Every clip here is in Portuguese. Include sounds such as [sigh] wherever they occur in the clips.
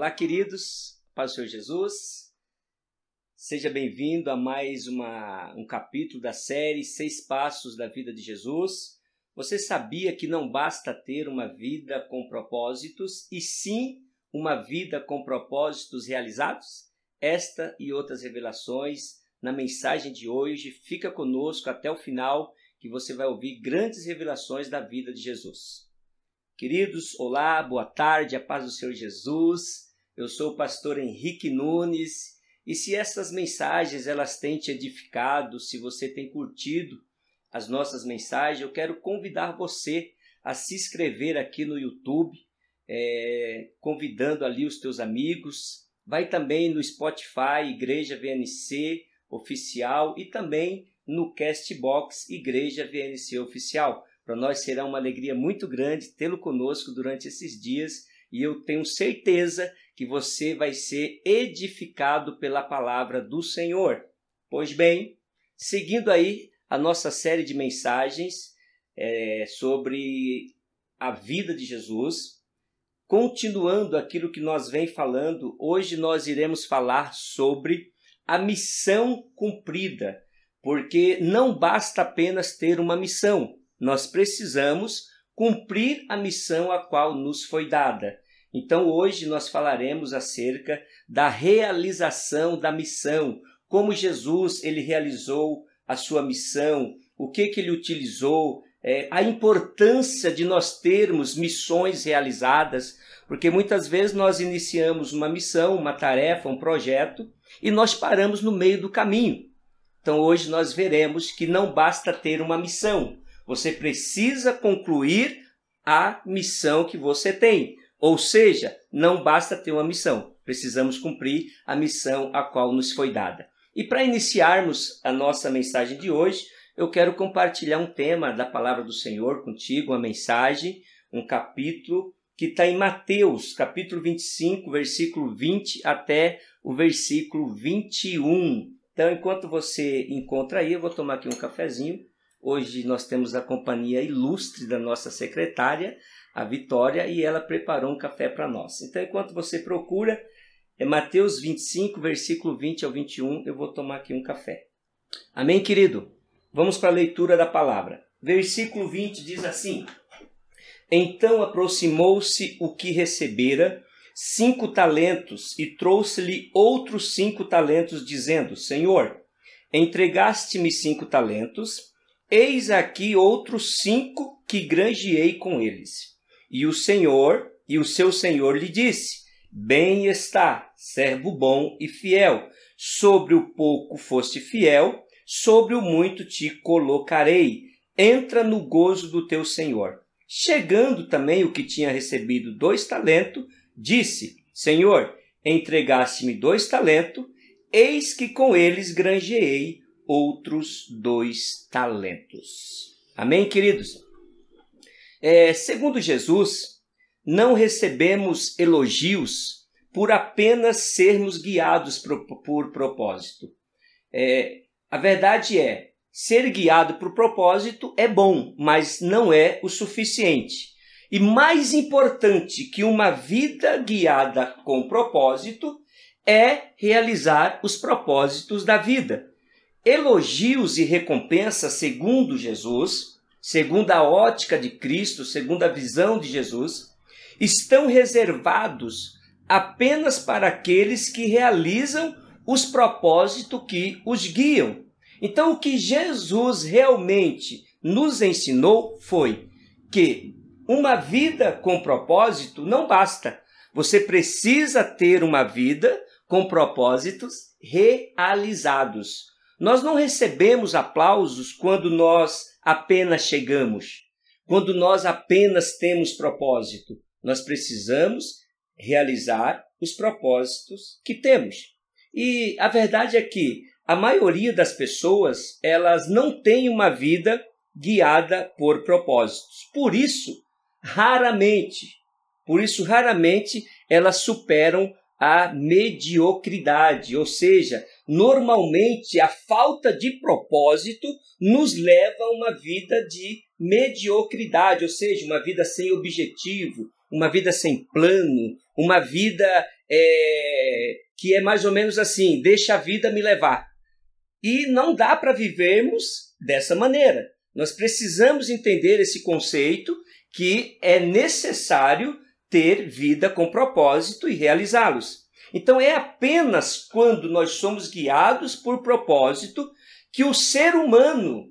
Olá, queridos, Paz do Senhor Jesus. Seja bem-vindo a mais uma, um capítulo da série Seis Passos da Vida de Jesus. Você sabia que não basta ter uma vida com propósitos, e sim uma vida com propósitos realizados? Esta e outras revelações na mensagem de hoje. Fica conosco até o final, que você vai ouvir grandes revelações da vida de Jesus. Queridos, olá, boa tarde, a paz do Senhor Jesus. Eu sou o pastor Henrique Nunes e se essas mensagens elas têm te edificado, se você tem curtido as nossas mensagens, eu quero convidar você a se inscrever aqui no YouTube, é, convidando ali os teus amigos. Vai também no Spotify, Igreja VNC Oficial e também no Castbox Igreja VNC Oficial. Para nós será uma alegria muito grande tê-lo conosco durante esses dias e eu tenho certeza que você vai ser edificado pela palavra do Senhor. Pois bem, seguindo aí a nossa série de mensagens é, sobre a vida de Jesus, continuando aquilo que nós vem falando, hoje nós iremos falar sobre a missão cumprida, porque não basta apenas ter uma missão, nós precisamos cumprir a missão a qual nos foi dada. Então hoje nós falaremos acerca da realização da missão, como Jesus ele realizou a sua missão, o que que ele utilizou, é, a importância de nós termos missões realizadas, porque muitas vezes nós iniciamos uma missão, uma tarefa, um projeto e nós paramos no meio do caminho. Então hoje nós veremos que não basta ter uma missão, você precisa concluir a missão que você tem. Ou seja, não basta ter uma missão, precisamos cumprir a missão a qual nos foi dada. E para iniciarmos a nossa mensagem de hoje, eu quero compartilhar um tema da palavra do Senhor contigo, uma mensagem, um capítulo que está em Mateus, capítulo 25, versículo 20 até o versículo 21. Então, enquanto você encontra aí, eu vou tomar aqui um cafezinho. Hoje nós temos a companhia ilustre da nossa secretária, a Vitória e ela preparou um café para nós. Então, enquanto você procura, é Mateus 25, versículo 20 ao 21, eu vou tomar aqui um café. Amém, querido? Vamos para a leitura da palavra. Versículo 20 diz assim: Então aproximou-se o que recebera cinco talentos e trouxe-lhe outros cinco talentos, dizendo: Senhor, entregaste-me cinco talentos, eis aqui outros cinco que granjeei com eles. E o Senhor, e o seu Senhor lhe disse: Bem está, servo bom e fiel. Sobre o pouco foste fiel, sobre o muito te colocarei. Entra no gozo do teu Senhor. Chegando também o que tinha recebido dois talentos, disse: Senhor, entregaste-me dois talentos, eis que com eles granjeei outros dois talentos. Amém, queridos? É, segundo Jesus, não recebemos elogios por apenas sermos guiados por, por propósito. É, a verdade é, ser guiado por propósito é bom, mas não é o suficiente. E mais importante que uma vida guiada com propósito é realizar os propósitos da vida. Elogios e recompensas, segundo Jesus, segundo a ótica de Cristo, segundo a visão de Jesus, estão reservados apenas para aqueles que realizam os propósitos que os guiam. Então, o que Jesus realmente nos ensinou foi que uma vida com propósito não basta. Você precisa ter uma vida com propósitos realizados. Nós não recebemos aplausos quando nós apenas chegamos, quando nós apenas temos propósito. Nós precisamos realizar os propósitos que temos. E a verdade é que a maioria das pessoas, elas não tem uma vida guiada por propósitos. Por isso, raramente, por isso raramente elas superam a mediocridade, ou seja, normalmente a falta de propósito nos leva a uma vida de mediocridade, ou seja, uma vida sem objetivo, uma vida sem plano, uma vida é, que é mais ou menos assim: deixa a vida me levar. E não dá para vivermos dessa maneira. Nós precisamos entender esse conceito que é necessário ter vida com propósito e realizá-los. Então é apenas quando nós somos guiados por propósito que o ser humano,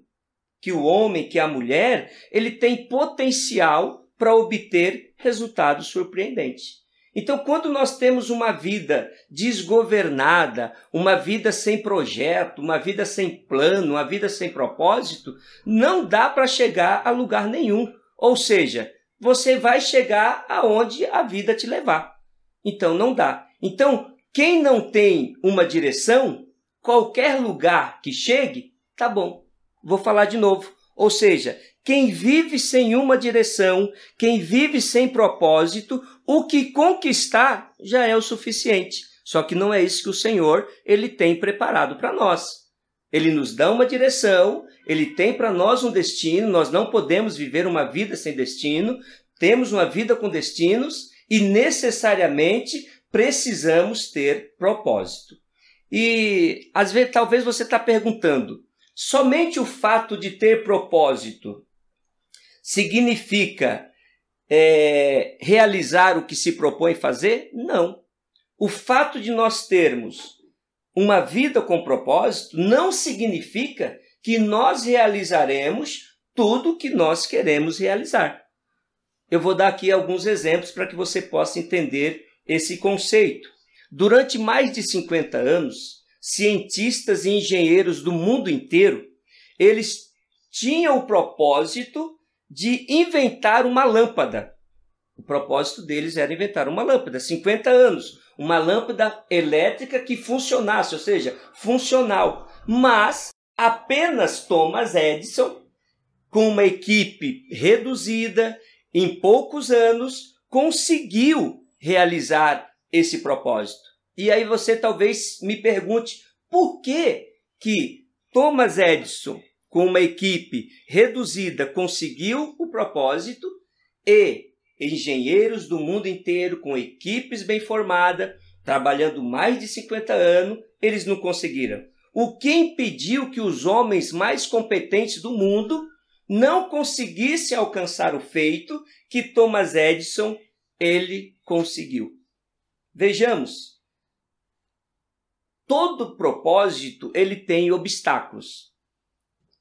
que o homem, que a mulher, ele tem potencial para obter resultados surpreendentes. Então, quando nós temos uma vida desgovernada, uma vida sem projeto, uma vida sem plano, uma vida sem propósito, não dá para chegar a lugar nenhum. Ou seja, você vai chegar aonde a vida te levar. Então, não dá. Então, quem não tem uma direção, qualquer lugar que chegue, tá bom. Vou falar de novo. Ou seja, quem vive sem uma direção, quem vive sem propósito, o que conquistar já é o suficiente. Só que não é isso que o Senhor ele tem preparado para nós. Ele nos dá uma direção, ele tem para nós um destino, nós não podemos viver uma vida sem destino, temos uma vida com destinos e necessariamente precisamos ter propósito. E às vezes talvez você está perguntando, somente o fato de ter propósito significa é, realizar o que se propõe fazer? Não. O fato de nós termos uma vida com propósito não significa que nós realizaremos tudo que nós queremos realizar. Eu vou dar aqui alguns exemplos para que você possa entender esse conceito. Durante mais de 50 anos, cientistas e engenheiros do mundo inteiro, eles tinham o propósito de inventar uma lâmpada. O propósito deles era inventar uma lâmpada, 50 anos, uma lâmpada elétrica que funcionasse, ou seja, funcional. Mas apenas Thomas Edison, com uma equipe reduzida, em poucos anos, conseguiu realizar esse propósito. E aí você talvez me pergunte por que que Thomas Edison com uma equipe reduzida, conseguiu o propósito e engenheiros do mundo inteiro, com equipes bem formadas, trabalhando mais de 50 anos, eles não conseguiram. O que impediu que os homens mais competentes do mundo não conseguissem alcançar o feito que Thomas Edison ele conseguiu? Vejamos. Todo propósito ele tem obstáculos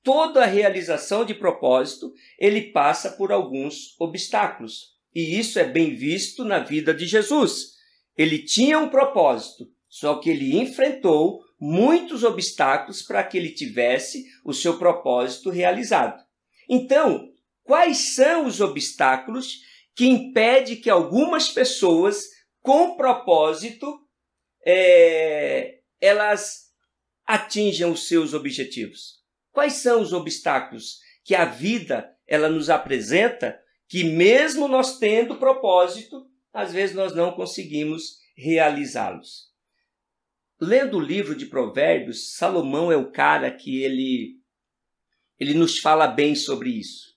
toda realização de propósito, ele passa por alguns obstáculos. E isso é bem visto na vida de Jesus. Ele tinha um propósito, só que ele enfrentou muitos obstáculos para que ele tivesse o seu propósito realizado. Então, quais são os obstáculos que impedem que algumas pessoas com propósito é, elas atinjam os seus objetivos? Quais são os obstáculos que a vida ela nos apresenta que mesmo nós tendo propósito, às vezes nós não conseguimos realizá-los. Lendo o livro de Provérbios, Salomão é o cara que ele ele nos fala bem sobre isso.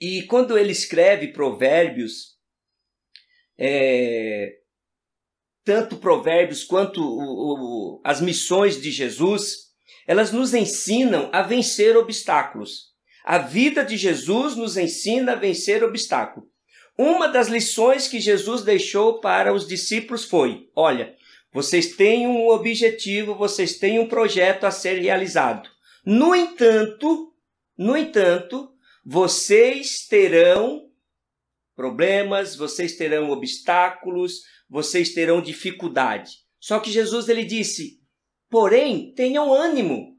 E quando ele escreve Provérbios, é, tanto Provérbios quanto o, o, as missões de Jesus, elas nos ensinam a vencer obstáculos. A vida de Jesus nos ensina a vencer obstáculos. Uma das lições que Jesus deixou para os discípulos foi: olha, vocês têm um objetivo, vocês têm um projeto a ser realizado. No entanto, no entanto, vocês terão problemas, vocês terão obstáculos, vocês terão dificuldade. Só que Jesus ele disse: Porém, tenham ânimo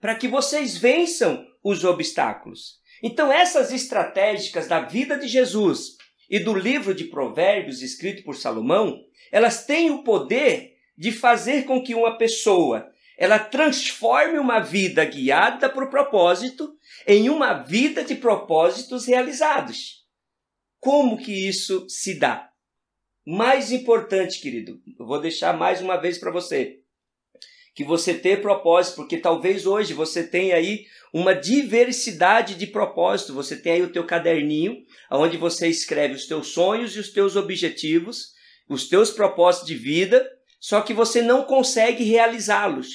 para que vocês vençam os obstáculos. Então, essas estratégicas da vida de Jesus e do livro de Provérbios escrito por Salomão, elas têm o poder de fazer com que uma pessoa ela transforme uma vida guiada por propósito em uma vida de propósitos realizados. Como que isso se dá? Mais importante, querido, eu vou deixar mais uma vez para você que você ter propósito, porque talvez hoje você tenha aí uma diversidade de propósito. Você tem aí o teu caderninho, onde você escreve os teus sonhos e os teus objetivos, os teus propósitos de vida, só que você não consegue realizá-los.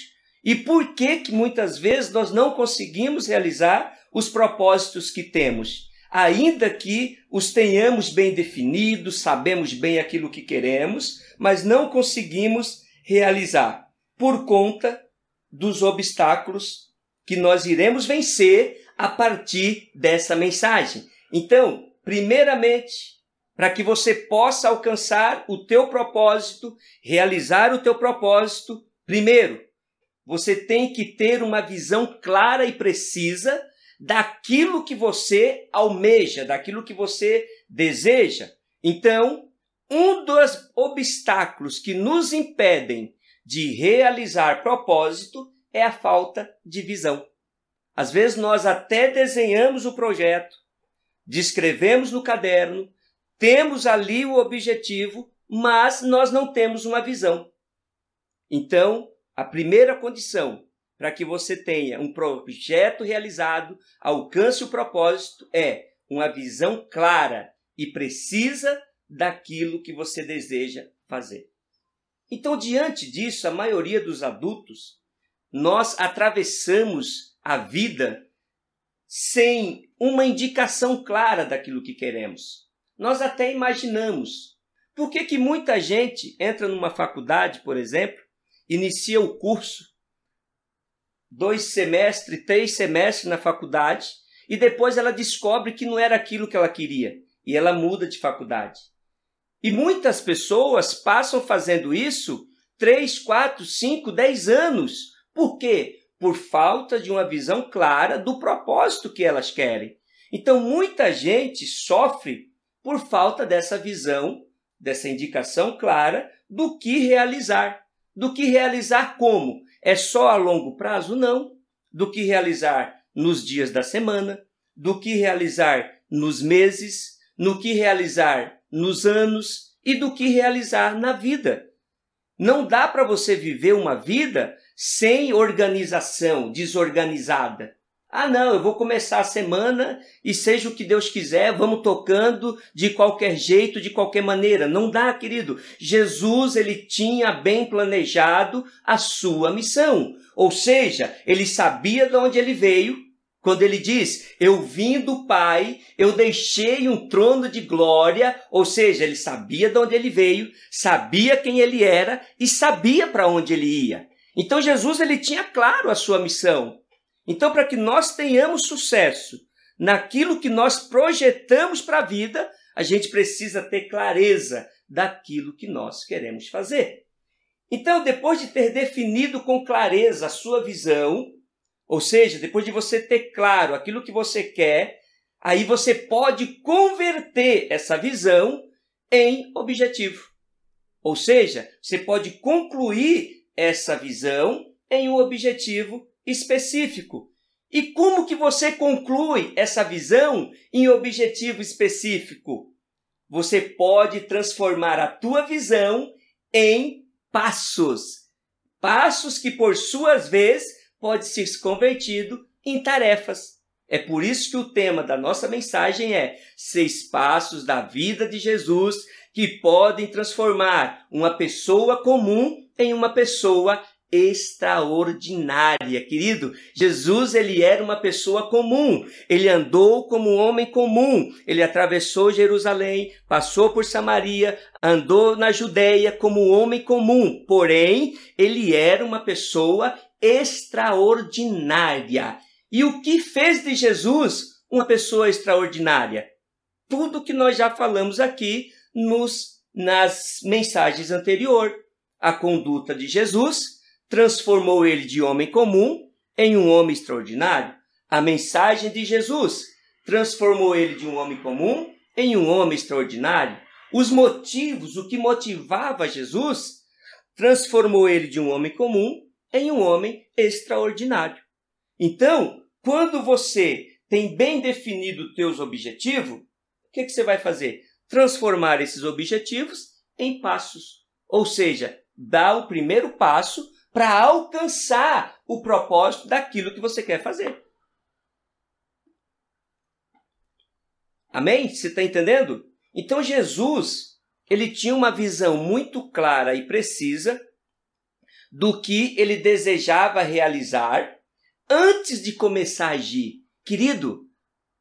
E por que que muitas vezes nós não conseguimos realizar os propósitos que temos? Ainda que os tenhamos bem definidos, sabemos bem aquilo que queremos, mas não conseguimos realizar por conta dos obstáculos que nós iremos vencer a partir dessa mensagem. Então, primeiramente, para que você possa alcançar o teu propósito, realizar o teu propósito, primeiro, você tem que ter uma visão clara e precisa daquilo que você almeja, daquilo que você deseja. Então, um dos obstáculos que nos impedem de realizar propósito é a falta de visão. Às vezes nós até desenhamos o projeto, descrevemos no caderno, temos ali o objetivo, mas nós não temos uma visão. Então, a primeira condição para que você tenha um projeto realizado, alcance o propósito, é uma visão clara e precisa daquilo que você deseja fazer. Então, diante disso, a maioria dos adultos, nós atravessamos a vida sem uma indicação clara daquilo que queremos. Nós até imaginamos. Por que, que muita gente entra numa faculdade, por exemplo, inicia o curso, dois semestres, três semestres na faculdade, e depois ela descobre que não era aquilo que ela queria, e ela muda de faculdade. E muitas pessoas passam fazendo isso 3, 4, 5, 10 anos. Por quê? Por falta de uma visão clara do propósito que elas querem. Então, muita gente sofre por falta dessa visão, dessa indicação clara do que realizar. Do que realizar como? É só a longo prazo? Não. Do que realizar nos dias da semana, do que realizar nos meses, no que realizar nos anos e do que realizar na vida. Não dá para você viver uma vida sem organização, desorganizada. Ah, não, eu vou começar a semana e seja o que Deus quiser, vamos tocando de qualquer jeito, de qualquer maneira. Não dá, querido. Jesus, ele tinha bem planejado a sua missão. Ou seja, ele sabia de onde ele veio, quando ele diz, eu vim do Pai, eu deixei um trono de glória, ou seja, ele sabia de onde ele veio, sabia quem ele era e sabia para onde ele ia. Então Jesus ele tinha claro a sua missão. Então para que nós tenhamos sucesso naquilo que nós projetamos para a vida, a gente precisa ter clareza daquilo que nós queremos fazer. Então, depois de ter definido com clareza a sua visão, ou seja, depois de você ter claro aquilo que você quer, aí você pode converter essa visão em objetivo. Ou seja, você pode concluir essa visão em um objetivo específico. E como que você conclui essa visão em objetivo específico? Você pode transformar a tua visão em passos. Passos que por suas vezes pode ser convertido em tarefas. É por isso que o tema da nossa mensagem é seis passos da vida de Jesus que podem transformar uma pessoa comum em uma pessoa extraordinária, querido. Jesus, ele era uma pessoa comum. Ele andou como um homem comum. Ele atravessou Jerusalém, passou por Samaria, andou na Judéia como um homem comum. Porém, ele era uma pessoa extraordinária. E o que fez de Jesus uma pessoa extraordinária? Tudo que nós já falamos aqui nos nas mensagens anteriores. A conduta de Jesus transformou ele de homem comum em um homem extraordinário. A mensagem de Jesus transformou ele de um homem comum em um homem extraordinário. Os motivos, o que motivava Jesus, transformou ele de um homem comum em um homem extraordinário. Então, quando você tem bem definido teus objetivos, o que, que você vai fazer? Transformar esses objetivos em passos. Ou seja, dar o primeiro passo para alcançar o propósito daquilo que você quer fazer. Amém? Você está entendendo? Então Jesus, ele tinha uma visão muito clara e precisa do que ele desejava realizar antes de começar a agir. Querido,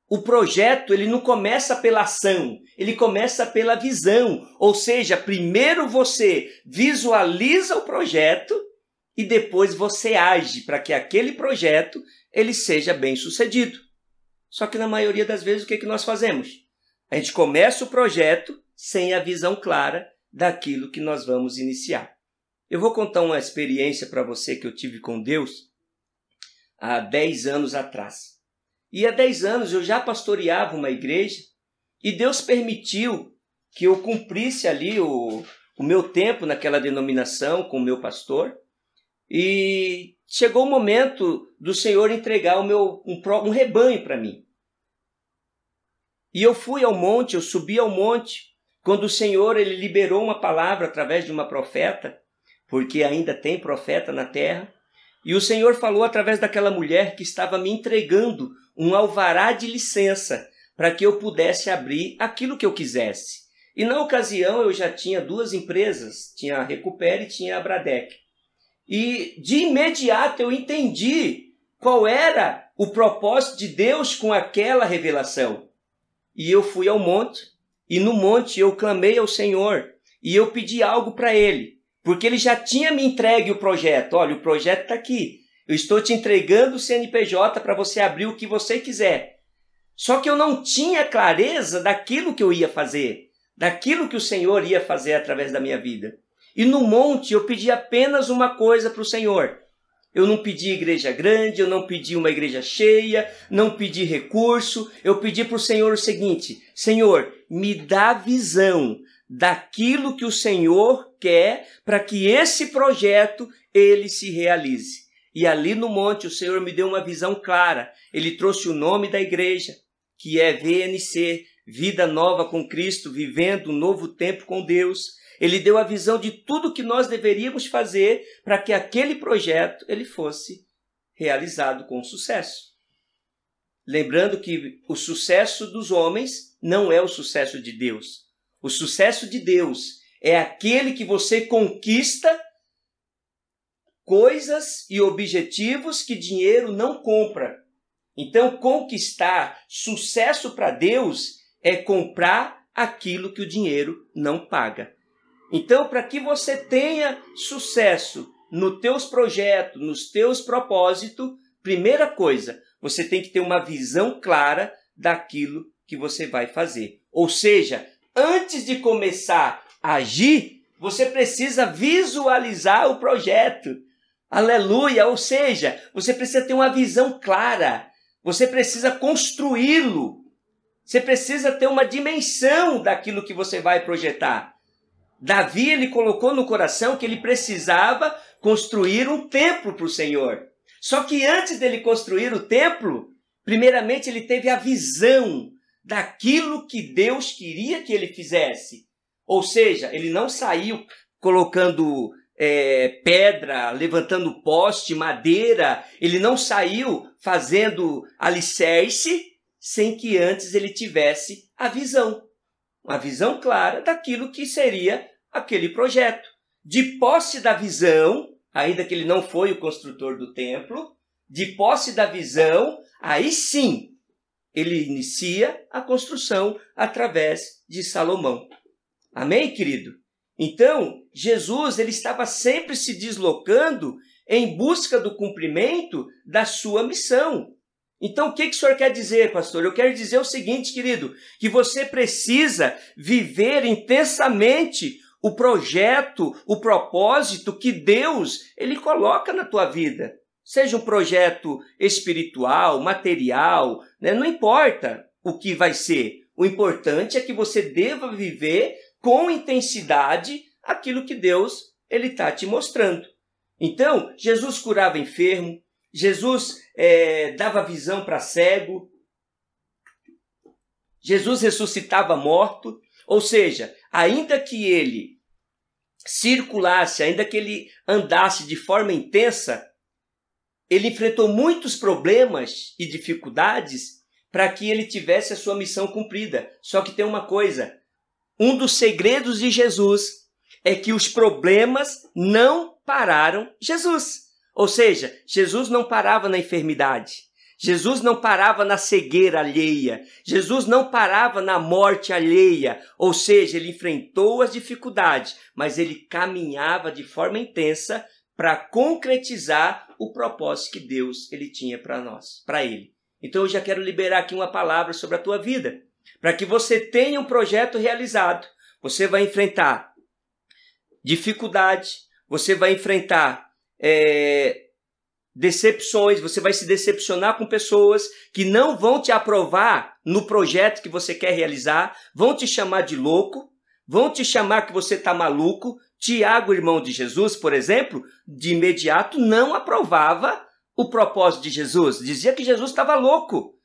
o projeto ele não começa pela ação, ele começa pela visão. Ou seja, primeiro você visualiza o projeto e depois você age para que aquele projeto ele seja bem sucedido. Só que na maioria das vezes o que, é que nós fazemos? A gente começa o projeto sem a visão clara daquilo que nós vamos iniciar. Eu vou contar uma experiência para você que eu tive com Deus há 10 anos atrás. E há 10 anos eu já pastoreava uma igreja e Deus permitiu que eu cumprisse ali o, o meu tempo naquela denominação com o meu pastor. E chegou o momento do Senhor entregar o meu um, um rebanho para mim. E eu fui ao monte, eu subi ao monte, quando o Senhor ele liberou uma palavra através de uma profeta, porque ainda tem profeta na terra, e o Senhor falou através daquela mulher que estava me entregando um alvará de licença para que eu pudesse abrir aquilo que eu quisesse. E na ocasião eu já tinha duas empresas, tinha a Recupere e tinha a Bradec. E de imediato eu entendi qual era o propósito de Deus com aquela revelação. E eu fui ao monte, e no monte eu clamei ao Senhor, e eu pedi algo para ele, porque ele já tinha me entregue o projeto. Olha, o projeto está aqui. Eu estou te entregando o CNPJ para você abrir o que você quiser. Só que eu não tinha clareza daquilo que eu ia fazer, daquilo que o Senhor ia fazer através da minha vida. E no monte eu pedi apenas uma coisa para o Senhor. Eu não pedi igreja grande, eu não pedi uma igreja cheia, não pedi recurso. Eu pedi para o Senhor o seguinte: Senhor, me dá visão daquilo que o Senhor quer para que esse projeto ele se realize. E ali no monte o Senhor me deu uma visão clara. Ele trouxe o nome da igreja, que é VNC, Vida Nova com Cristo, vivendo um novo tempo com Deus. Ele deu a visão de tudo que nós deveríamos fazer para que aquele projeto ele fosse realizado com sucesso. Lembrando que o sucesso dos homens não é o sucesso de Deus. O sucesso de Deus é aquele que você conquista coisas e objetivos que dinheiro não compra. Então, conquistar sucesso para Deus é comprar aquilo que o dinheiro não paga. Então, para que você tenha sucesso nos teus projetos, nos teus propósitos, primeira coisa, você tem que ter uma visão clara daquilo que você vai fazer. Ou seja, antes de começar agir, você precisa visualizar o projeto. Aleluia! Ou seja, você precisa ter uma visão clara, você precisa construí-lo, você precisa ter uma dimensão daquilo que você vai projetar. Davi ele colocou no coração que ele precisava construir um templo para o Senhor. Só que antes dele construir o templo, primeiramente ele teve a visão daquilo que Deus queria que ele fizesse. Ou seja, ele não saiu colocando é, pedra, levantando poste, madeira. Ele não saiu fazendo alicerce sem que antes ele tivesse a visão. Uma visão clara daquilo que seria aquele projeto. De posse da visão, ainda que ele não foi o construtor do templo, de posse da visão, aí sim ele inicia a construção através de Salomão. Amém, querido? Então, Jesus ele estava sempre se deslocando em busca do cumprimento da sua missão. Então, o que, que o senhor quer dizer, pastor? Eu quero dizer o seguinte, querido, que você precisa viver intensamente o projeto, o propósito que Deus ele coloca na tua vida. Seja um projeto espiritual, material, né? não importa o que vai ser. O importante é que você deva viver com intensidade aquilo que Deus ele está te mostrando. Então, Jesus curava enfermo, Jesus é, dava visão para cego, Jesus ressuscitava morto, ou seja, ainda que ele circulasse, ainda que ele andasse de forma intensa, ele enfrentou muitos problemas e dificuldades para que ele tivesse a sua missão cumprida. Só que tem uma coisa: um dos segredos de Jesus é que os problemas não pararam Jesus. Ou seja, Jesus não parava na enfermidade. Jesus não parava na cegueira alheia, Jesus não parava na morte alheia, ou seja, ele enfrentou as dificuldades, mas ele caminhava de forma intensa para concretizar o propósito que Deus ele tinha para nós, para ele. Então eu já quero liberar aqui uma palavra sobre a tua vida, para que você tenha um projeto realizado. Você vai enfrentar dificuldade, você vai enfrentar é, decepções, você vai se decepcionar com pessoas que não vão te aprovar no projeto que você quer realizar, vão te chamar de louco, vão te chamar que você está maluco. Tiago, irmão de Jesus, por exemplo, de imediato não aprovava o propósito de Jesus, dizia que Jesus estava louco.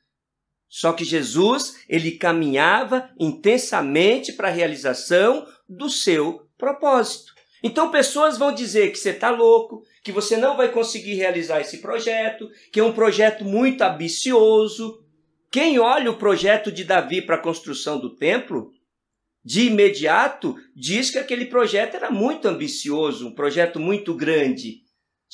Só que Jesus, ele caminhava intensamente para a realização do seu propósito. Então pessoas vão dizer que você está louco, que você não vai conseguir realizar esse projeto, que é um projeto muito ambicioso. Quem olha o projeto de Davi para a construção do templo, de imediato diz que aquele projeto era muito ambicioso, um projeto muito grande.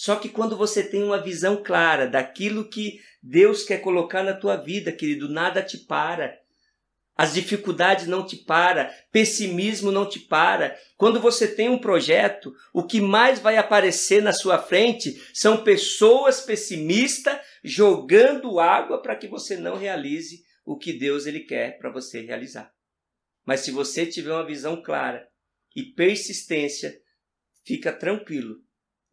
Só que quando você tem uma visão clara daquilo que Deus quer colocar na tua vida, querido, nada te para. As dificuldades não te para, pessimismo não te para. Quando você tem um projeto, o que mais vai aparecer na sua frente são pessoas pessimistas jogando água para que você não realize o que Deus ele quer para você realizar. Mas se você tiver uma visão clara e persistência, fica tranquilo.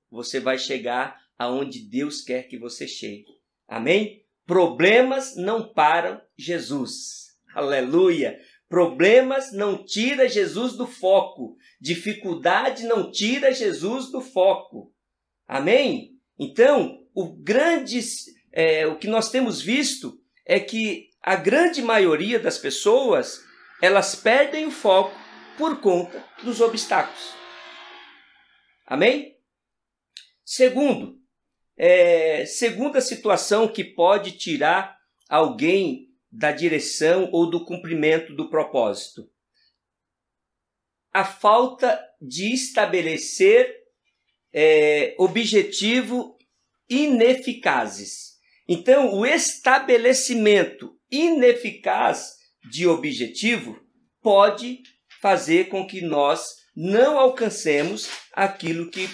Você vai chegar aonde Deus quer que você chegue. Amém? Problemas não param Jesus. Aleluia! Problemas não tira Jesus do foco. Dificuldade não tira Jesus do foco. Amém? Então, o grande, é, o que nós temos visto é que a grande maioria das pessoas elas perdem o foco por conta dos obstáculos. Amém? Segundo, é, segunda situação que pode tirar alguém da direção ou do cumprimento do propósito. A falta de estabelecer é, objetivo ineficazes. Então, o estabelecimento ineficaz de objetivo pode fazer com que nós não alcancemos aquilo que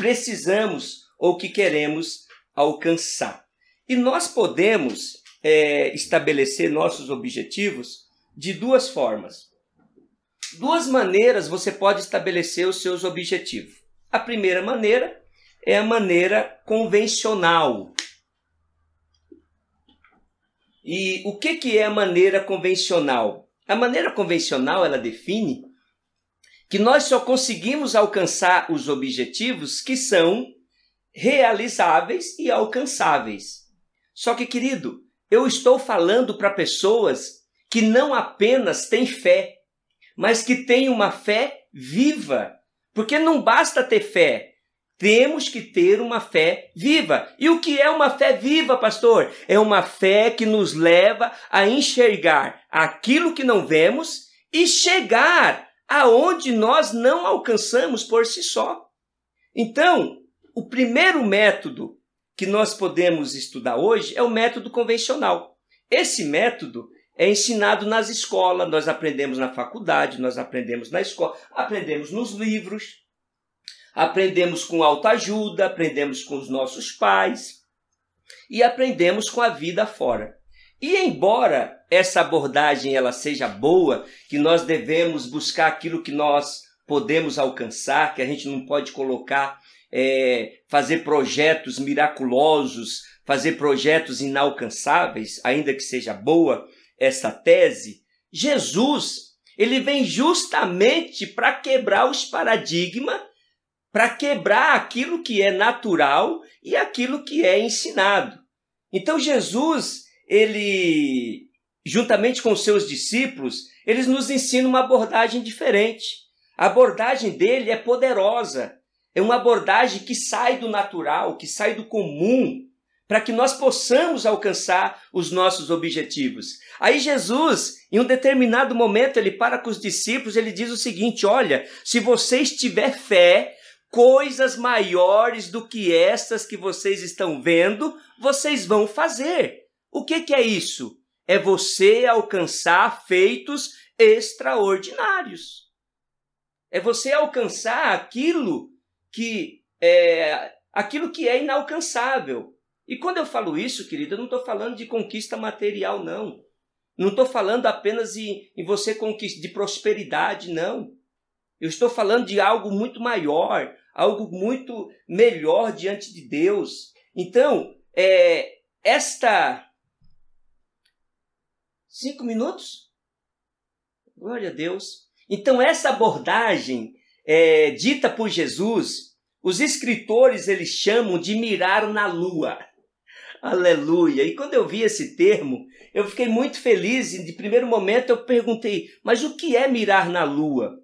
precisamos ou que queremos alcançar. E nós podemos é, estabelecer nossos objetivos de duas formas. Duas maneiras você pode estabelecer os seus objetivos. A primeira maneira é a maneira convencional. E o que, que é a maneira convencional? A maneira convencional ela define que nós só conseguimos alcançar os objetivos que são realizáveis e alcançáveis. Só que, querido, eu estou falando para pessoas que não apenas têm fé, mas que têm uma fé viva. Porque não basta ter fé, temos que ter uma fé viva. E o que é uma fé viva, pastor? É uma fé que nos leva a enxergar aquilo que não vemos e chegar aonde nós não alcançamos por si só. Então, o primeiro método que nós podemos estudar hoje é o método convencional. Esse método é ensinado nas escolas, nós aprendemos na faculdade, nós aprendemos na escola, aprendemos nos livros, aprendemos com autoajuda, aprendemos com os nossos pais e aprendemos com a vida fora. E embora essa abordagem ela seja boa, que nós devemos buscar aquilo que nós podemos alcançar, que a gente não pode colocar é, fazer projetos miraculosos, fazer projetos inalcançáveis, ainda que seja boa essa tese, Jesus, ele vem justamente para quebrar os paradigmas, para quebrar aquilo que é natural e aquilo que é ensinado. Então Jesus, ele juntamente com seus discípulos, eles nos ensinam uma abordagem diferente. A abordagem dele é poderosa. É uma abordagem que sai do natural, que sai do comum, para que nós possamos alcançar os nossos objetivos. Aí Jesus, em um determinado momento, ele para com os discípulos, ele diz o seguinte: Olha, se vocês tiver fé, coisas maiores do que estas que vocês estão vendo, vocês vão fazer. O que, que é isso? É você alcançar feitos extraordinários. É você alcançar aquilo que é aquilo que é inalcançável. E quando eu falo isso, querido, eu não estou falando de conquista material, não. Não estou falando apenas em, em você conquistar de prosperidade, não. Eu estou falando de algo muito maior, algo muito melhor diante de Deus. Então, é, esta. Cinco minutos? Glória a Deus. Então, essa abordagem é, dita por Jesus, os escritores eles chamam de mirar na lua. [laughs] Aleluia! E quando eu vi esse termo, eu fiquei muito feliz de primeiro momento eu perguntei, mas o que é mirar na lua?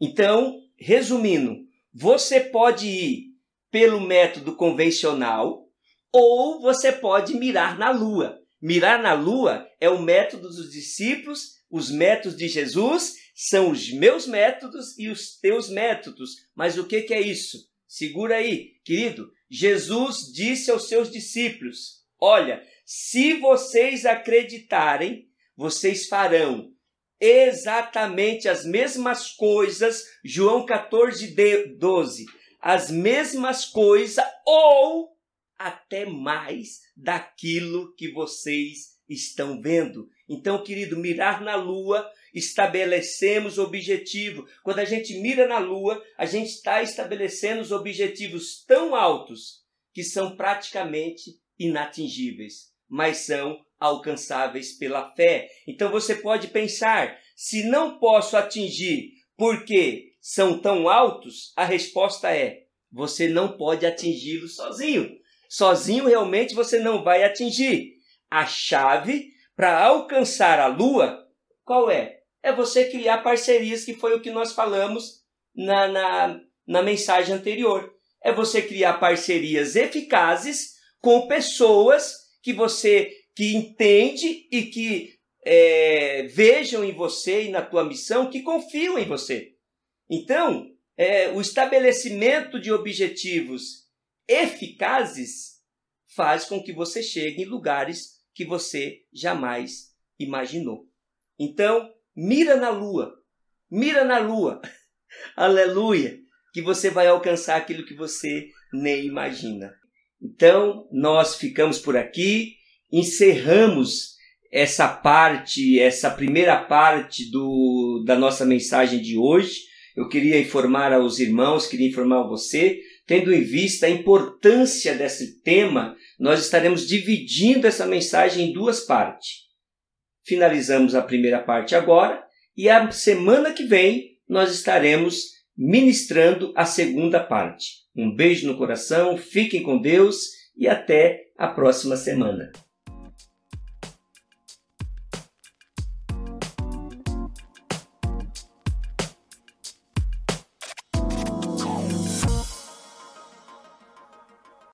Então, resumindo, você pode ir pelo método convencional ou você pode mirar na lua. Mirar na lua é o método dos discípulos, os métodos de Jesus são os meus métodos e os teus métodos. Mas o que, que é isso? Segura aí, querido. Jesus disse aos seus discípulos: Olha, se vocês acreditarem, vocês farão exatamente as mesmas coisas, João 14, 12, as mesmas coisas ou até mais daquilo que vocês estão vendo. Então, querido, mirar na lua, estabelecemos objetivo. Quando a gente mira na lua, a gente está estabelecendo os objetivos tão altos que são praticamente inatingíveis, mas são alcançáveis pela fé. Então você pode pensar: se não posso atingir porque são tão altos, a resposta é: você não pode atingi-los sozinho. Sozinho realmente você não vai atingir. A chave para alcançar a lua, qual é? É você criar parcerias, que foi o que nós falamos na, na, na mensagem anterior. É você criar parcerias eficazes com pessoas que você que entende e que é, vejam em você e na tua missão, que confiam em você. Então, é, o estabelecimento de objetivos eficazes faz com que você chegue em lugares que você jamais imaginou. Então, mira na lua, mira na lua, [laughs] aleluia, que você vai alcançar aquilo que você nem imagina. Então, nós ficamos por aqui, encerramos essa parte, essa primeira parte do, da nossa mensagem de hoje. Eu queria informar aos irmãos, queria informar você, tendo em vista a importância desse tema, nós estaremos dividindo essa mensagem em duas partes. Finalizamos a primeira parte agora e a semana que vem nós estaremos ministrando a segunda parte. Um beijo no coração, fiquem com Deus e até a próxima semana.